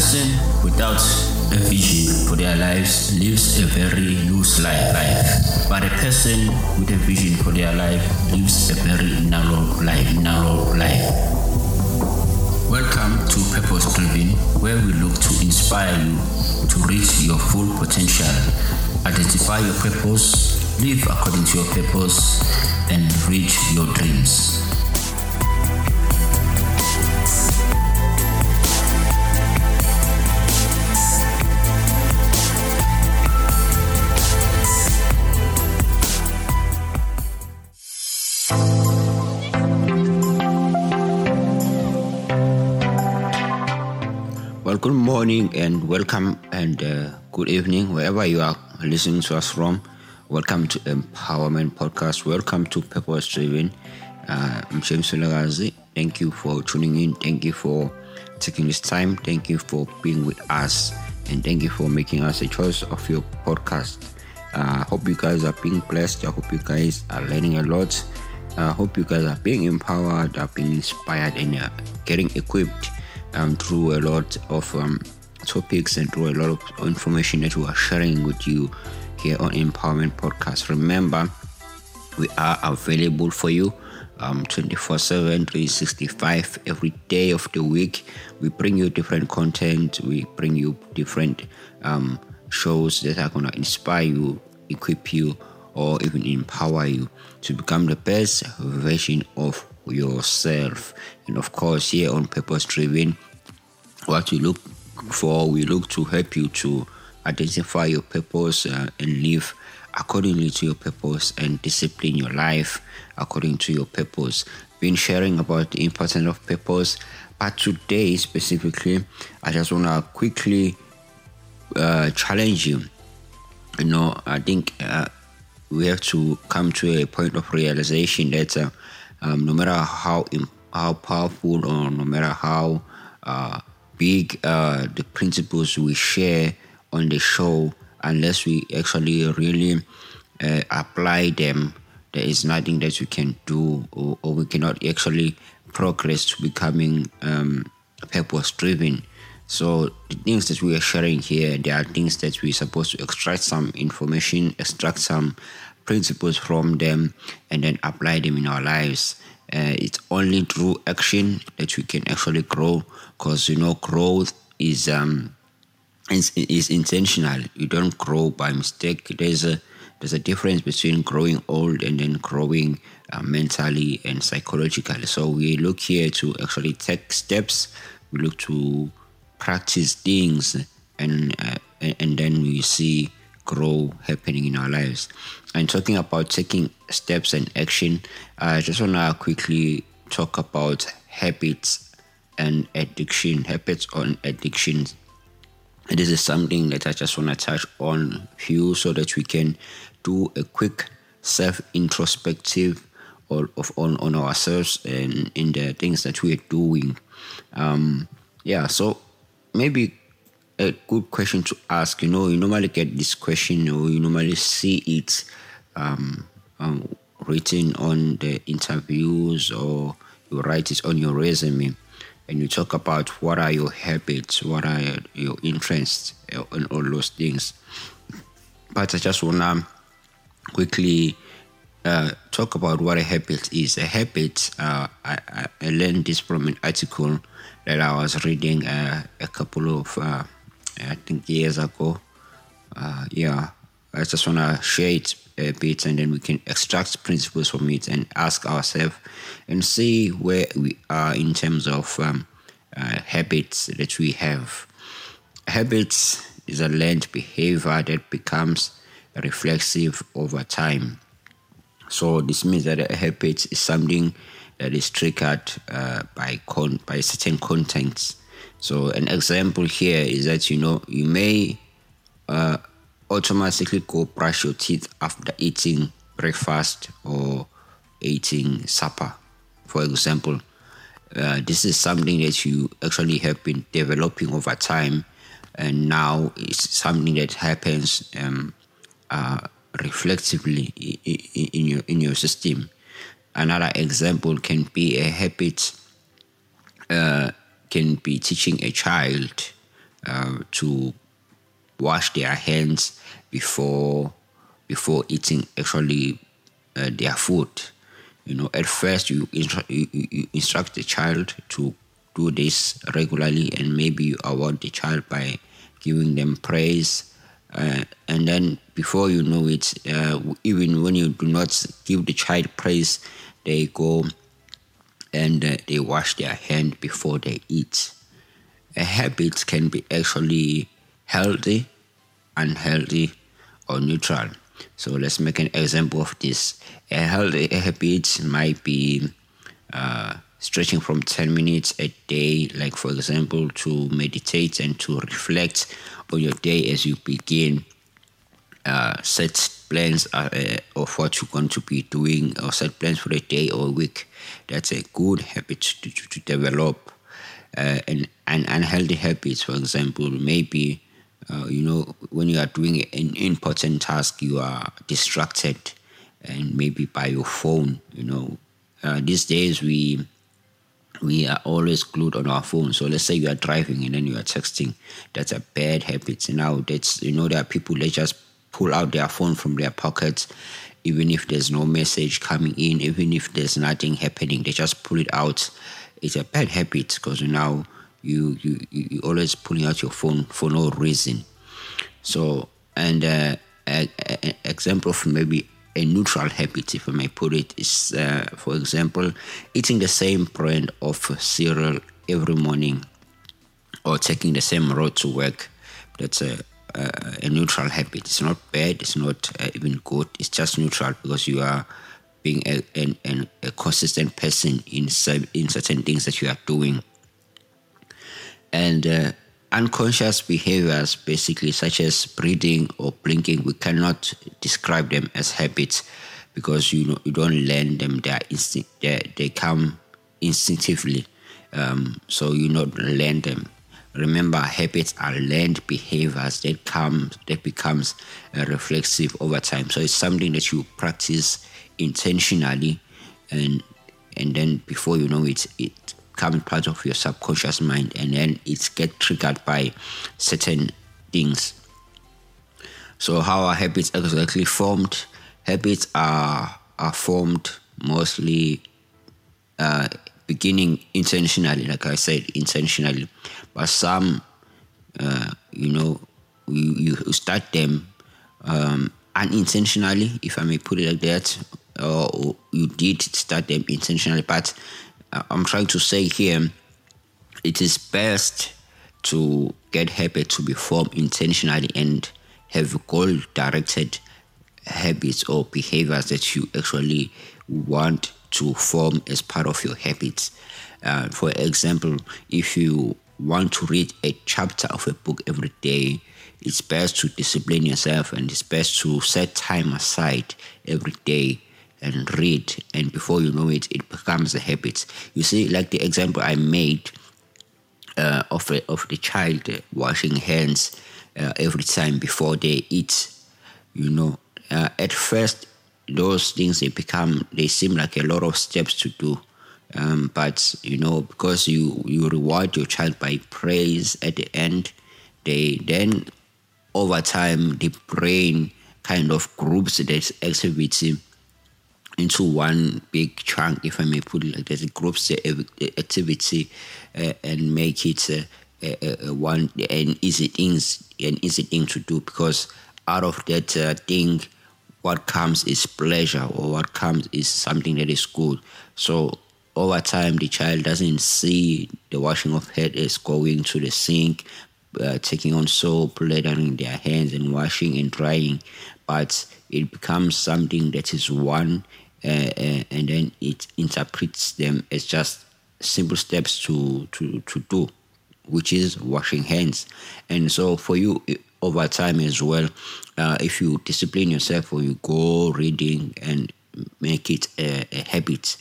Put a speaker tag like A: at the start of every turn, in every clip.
A: person without a vision for their lives lives a very loose life, life. But a person with a vision for their life lives a very narrow life, narrow life. Welcome to Purpose Driven, where we look to inspire you to reach your full potential, identify your purpose, live according to your purpose, and reach your dreams. Morning and welcome and uh, good evening, wherever you are listening to us from. Welcome to Empowerment Podcast. Welcome to Purpose Driven. Uh, I'm James Vilakazi. Thank you for tuning in. Thank you for taking this time. Thank you for being with us. And thank you for making us a choice of your podcast. I uh, hope you guys are being blessed. I hope you guys are learning a lot. I hope you guys are being empowered, are being inspired, and uh, getting equipped um, through a lot of um, topics and through a lot of information that we are sharing with you here on Empowerment Podcast. Remember, we are available for you um, 24 7, 365 every day of the week. We bring you different content, we bring you different um, shows that are going to inspire you, equip you, or even empower you to become the best version of yourself. And of course, here on Purpose Driven, what we look for, we look to help you to identify your purpose uh, and live accordingly to your purpose and discipline your life according to your purpose. Been sharing about the importance of purpose, but today specifically, I just want to quickly uh, challenge you. You know, I think uh, we have to come to a point of realization that uh, um, no matter how how powerful or no matter how uh, big uh, the principles we share on the show, unless we actually really uh, apply them, there is nothing that we can do, or, or we cannot actually progress to becoming um, purpose driven. So the things that we are sharing here, there are things that we're supposed to extract some information, extract some principles from them, and then apply them in our lives. Uh, it's only through action that we can actually grow, because you know growth is um is, is intentional. You don't grow by mistake. There's a there's a difference between growing old and then growing uh, mentally and psychologically. So we look here to actually take steps. We look to practice things and uh, and then we see grow happening in our lives. And talking about taking steps and action i just want to quickly talk about habits and addiction habits on addictions this is something that i just want to touch on few so that we can do a quick self introspective of on, on ourselves and in the things that we are doing. Um yeah so maybe a good question to ask. You know, you normally get this question, or you normally see it um, um, written on the interviews, or you write it on your resume, and you talk about what are your habits, what are your interests, and all those things. But I just wanna quickly uh, talk about what a habit is. A habit, uh, I, I, learned this from an article that I was reading uh, a couple of, uh, I think, years ago. Uh, yeah, I just want to share it a bit and then we can extract principles from it and ask ourselves and see where we are in terms of um, uh, habits that we have. Habits is a learned behavior that becomes reflexive over time. So this means that a habit is something that is triggered uh, by con- by certain contents. So an example here is that you know you may uh, automatically go brush your teeth after eating breakfast or eating supper, for example. Uh, this is something that you actually have been developing over time, and now it's something that happens um, uh, reflexively in your in your system. Another example can be a habit. Uh, can be teaching a child uh, to wash their hands before before eating actually uh, their food. You know, at first you, instru- you, you instruct the child to do this regularly, and maybe you award the child by giving them praise. Uh, and then before you know it, uh, even when you do not give the child praise, they go and uh, they wash their hand before they eat. A habit can be actually healthy, unhealthy, or neutral. So let's make an example of this. A healthy habit might be uh, stretching from 10 minutes a day, like for example, to meditate and to reflect on your day as you begin. Uh, set plans uh, of what you're going to be doing or set plans for a day or a week. That's a good habit to, to, to develop. Uh, and, and unhealthy habits, for example, maybe, uh, you know, when you are doing an important task, you are distracted and maybe by your phone, you know. Uh, these days, we we are always glued on our phone. So let's say you are driving and then you are texting. That's a bad habit. Now that's you know there are people that just pull out their phone from their pockets, even if there's no message coming in, even if there's nothing happening, they just pull it out. It's a bad habit because now you you you always pulling out your phone for no reason. So and uh, an example of maybe a neutral habit, if I may put it, is, uh, for example, eating the same brand of cereal every morning or taking the same road to work. That's a, a, a neutral habit. It's not bad, it's not uh, even good, it's just neutral because you are being a, a, a consistent person in, in certain things that you are doing. And uh, unconscious behaviors, basically, such as breathing or blinking, we cannot describe them as habits because you know you don't learn them; they are instinct. They, they come instinctively, um, so you not learn them. Remember, habits are learned behaviors that come that becomes uh, reflexive over time. So it's something that you practice intentionally, and and then before you know it, it become part of your subconscious mind and then it's get triggered by certain things. So how are habits exactly formed? Habits are are formed mostly uh, beginning intentionally like i said intentionally but some uh, you know you, you start them um, unintentionally if i may put it like that or you did start them intentionally but I'm trying to say here, it is best to get habits to be formed intentionally and have goal directed habits or behaviors that you actually want to form as part of your habits. Uh, for example, if you want to read a chapter of a book every day, it's best to discipline yourself and it's best to set time aside every day and read, and before you know it, it becomes a habit. You see, like the example I made uh, of a, of the child washing hands uh, every time before they eat. You know, uh, at first those things they become they seem like a lot of steps to do. Um, but you know because you you reward your child by praise at the end they then over time the brain kind of groups that activity into one big chunk, if I may put it like that. It groups the activity uh, and make it a, a, a, one an easy things an easy thing to do because out of that uh, thing, what comes is pleasure or what comes is something that is good. So over time, the child doesn't see the washing of head as going to the sink, uh, taking on soap, lathering their hands and washing and drying, but it becomes something that is one uh, uh, and then it interprets them as just simple steps to to to do which is washing hands. And so for you over time as well uh, if you discipline yourself or you go reading and make it a, a habit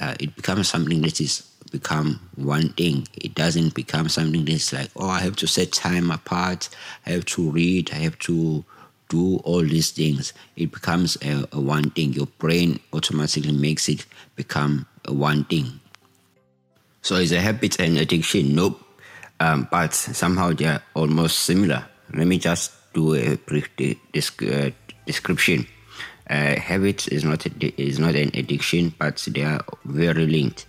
A: uh, it becomes something that is become one thing it doesn't become something that's like oh i have to set time apart i have to read i have to do all these things, it becomes a, a one thing. Your brain automatically makes it become a one thing. So is a habit and addiction? Nope. um, but somehow they are almost similar. Let me just do a brief de- uh, description. Uh, habit is not is not an addiction, but they are very linked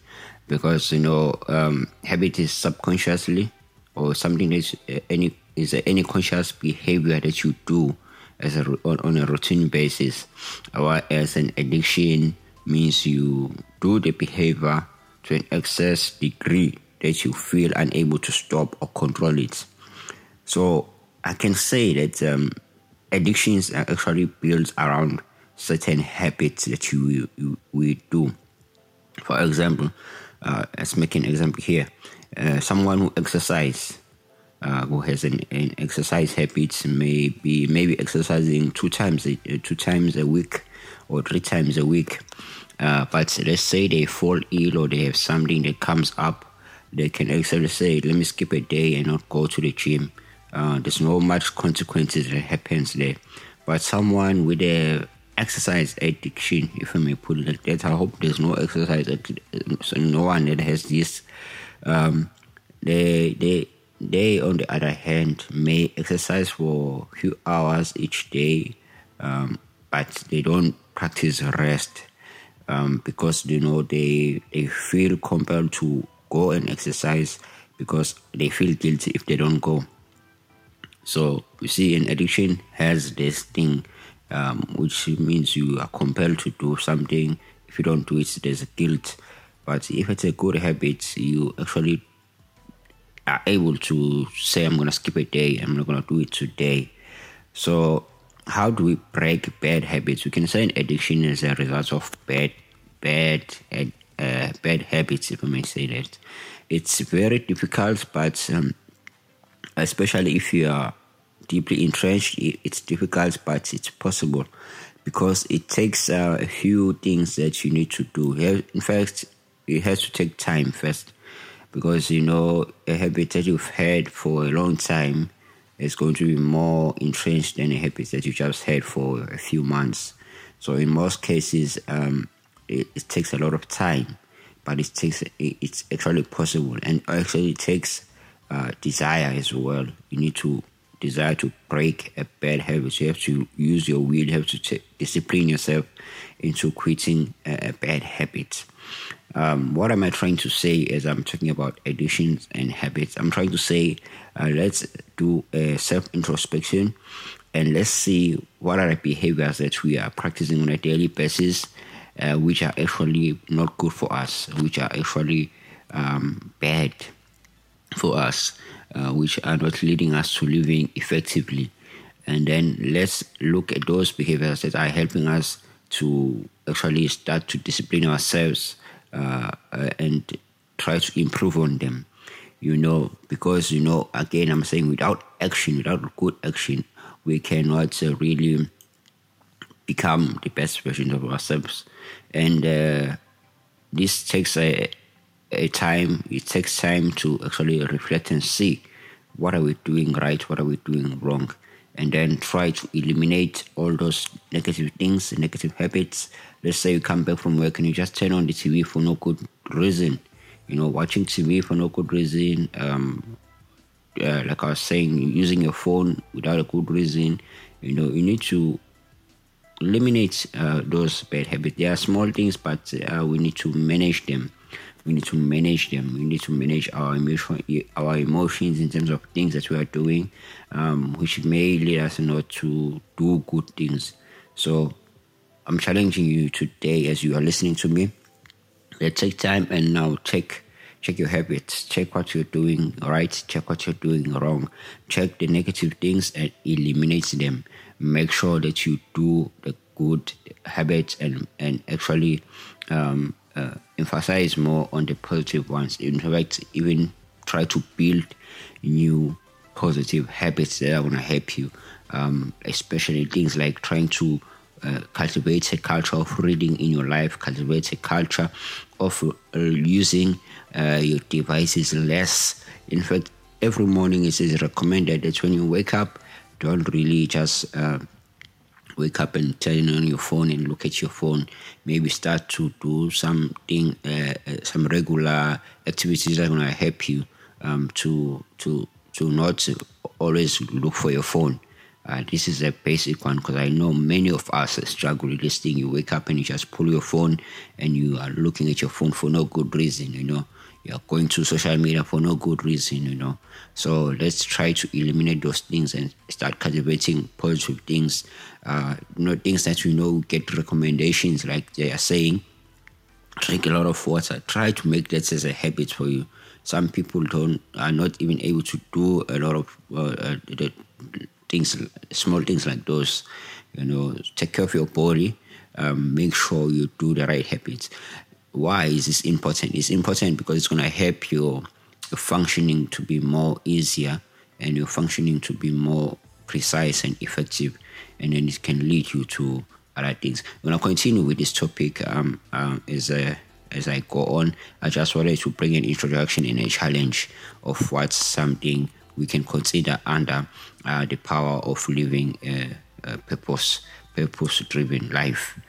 A: because you know um, habit is subconsciously or something is uh, any is any conscious behavior that you do as a on, on a routine basis, or as an addiction means you do the behavior to an excess degree that you feel unable to stop or control it. So I can say that um, addictions are actually built around certain habits that you, we do. For example, uh, let's make an example here. Uh, someone who exercise, uh, who has an, an exercise habit, may be maybe exercising two times a, two times a week or three times a week. Uh, but let's say they fall ill or they have something that comes up, they can actually say, "Let me skip a day and not go to the gym." Uh, there's no much consequences that happens there. But someone with a exercise addiction, if I may put it like that, I hope there's no exercise, so no one that has this. Um, they they they on the other hand may exercise for a few hours each day, um, but they don't practice rest um, because you know they they feel compelled to go and exercise because they feel guilty if they don't go. So you see, an addiction has this thing, um, which means you are compelled to do something. If you don't do it, there's a guilt. But if it's a good habit, you actually are able to say, "I'm gonna skip a day. I'm not gonna do it today." So how do we break bad habits? We can say an addiction is a result of bad, bad, uh, bad habits, if I may say that. It's very difficult, but um, especially if you are deeply entrenched, it's difficult, but it's possible because it takes uh, a few things that you need to do. In fact, it has to take time first because you know a habit that you've had for a long time is going to be more entrenched than a habit that you just had for a few months. So in most cases, um, it, it, takes a lot of time, but it takes it, it's actually possible, and actually it takes uh, desire as well. You need to desire to break a bad habit. You have to use your will. You have to t- discipline yourself into quitting a, a bad habit. Um, what am I trying to say as I'm talking about addictions and habits? I'm trying to say uh, let's do a self introspection and let's see what are the behaviors that we are practicing on a daily basis, uh, which are actually not good for us, which are actually um, bad for us, uh, which are not leading us to living effectively. And then let's look at those behaviors that are helping us to actually start to discipline ourselves uh, uh, and try to improve on them. You know, because you know, again, I'm saying without action, without good action, we cannot uh, really become the best version of ourselves. And uh, this takes a, a time. It takes time to actually reflect and see what are we doing right, what are we doing wrong, and then try to eliminate all those negative things, negative habits. Let's say you come back from work and you just turn on the TV for no good reason. You know, watching TV for no good reason. Um, uh, like I was saying, using your phone without a good reason. You know, you need to eliminate uh, those bad habits. They are small things, but uh, we need to manage them we need to manage them. We need to manage our emotion, our emotions in terms of things that we are doing, um, which may lead us not to do good things. So, I'm challenging you today as you are listening to me. Let's take time and now check check your habits, check what you're doing right, check what you're doing wrong, check the negative things and eliminate them. Make sure that you do the good habits and and actually um, uh, emphasize more on the positive ones. In fact, even try to build new positive habits that are going to help you, um, especially things like trying to uh, cultivate a culture of reading in your life, cultivate a culture of uh, using uh, your devices less. In fact, every morning it is recommended that when you wake up, don't really just uh, wake up and turn on your phone and look at your phone. Maybe start to do something, uh, uh some regular activities that are going to help you um, to to to not always look for your phone. Uh, this is a basic one because I know many of us struggle with this thing. You wake up and you just pull your phone and you are looking at your phone for no good reason, you know. You're going to social media for no good reason, you know. So let's try to eliminate those things and start cultivating positive things. Uh, you know, things that you know get recommendations like they are saying. Drink a lot of water. Try to make that as a habit for you. Some people don't are not even able to do a lot of uh, uh the things, small things like those. You know, take care of your body. Um, make sure you do the right habits. Why is this important? It's important because it's going to help your, your functioning to be more easier and your functioning to be more precise and effective, and then it can lead you to other things. When I continue with this topic, um, um as as I go on, I just wanted to bring an introduction and a challenge of what's something we can consider under uh, the power of living a, a purpose purpose driven life.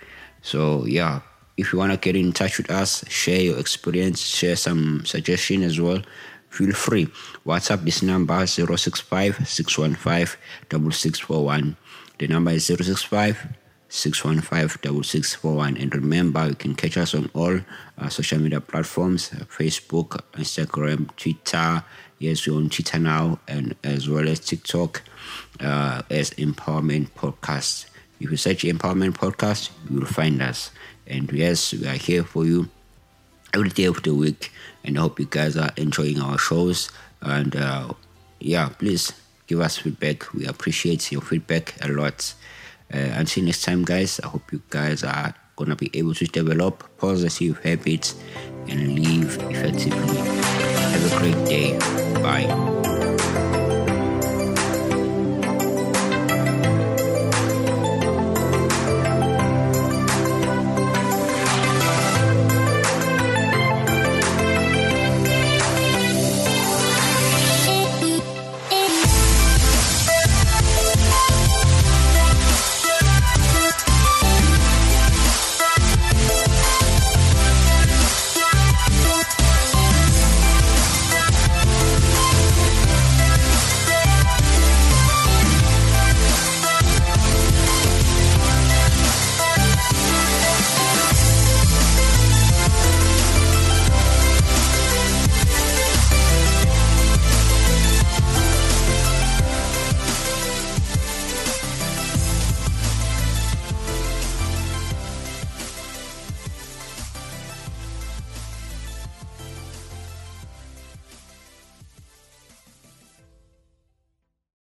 A: So yeah, if you want to get in touch with us, share your experience, share some suggestion as well. Feel free. WhatsApp this number 065 615 6641. The number is 065 615 And remember, you can catch us on all uh, social media platforms Facebook, Instagram, Twitter. Yes, we're on Twitter now, and as well as TikTok uh, as Empowerment Podcast. If you search Empowerment Podcast, you will find us. And yes, we are here for you every day of the week. And I hope you guys are enjoying our shows. And uh, yeah, please give us feedback. We appreciate your feedback a lot. Uh, until next time, guys, I hope you guys are going to be able to develop positive habits and live effectively. Have a great day. Bye.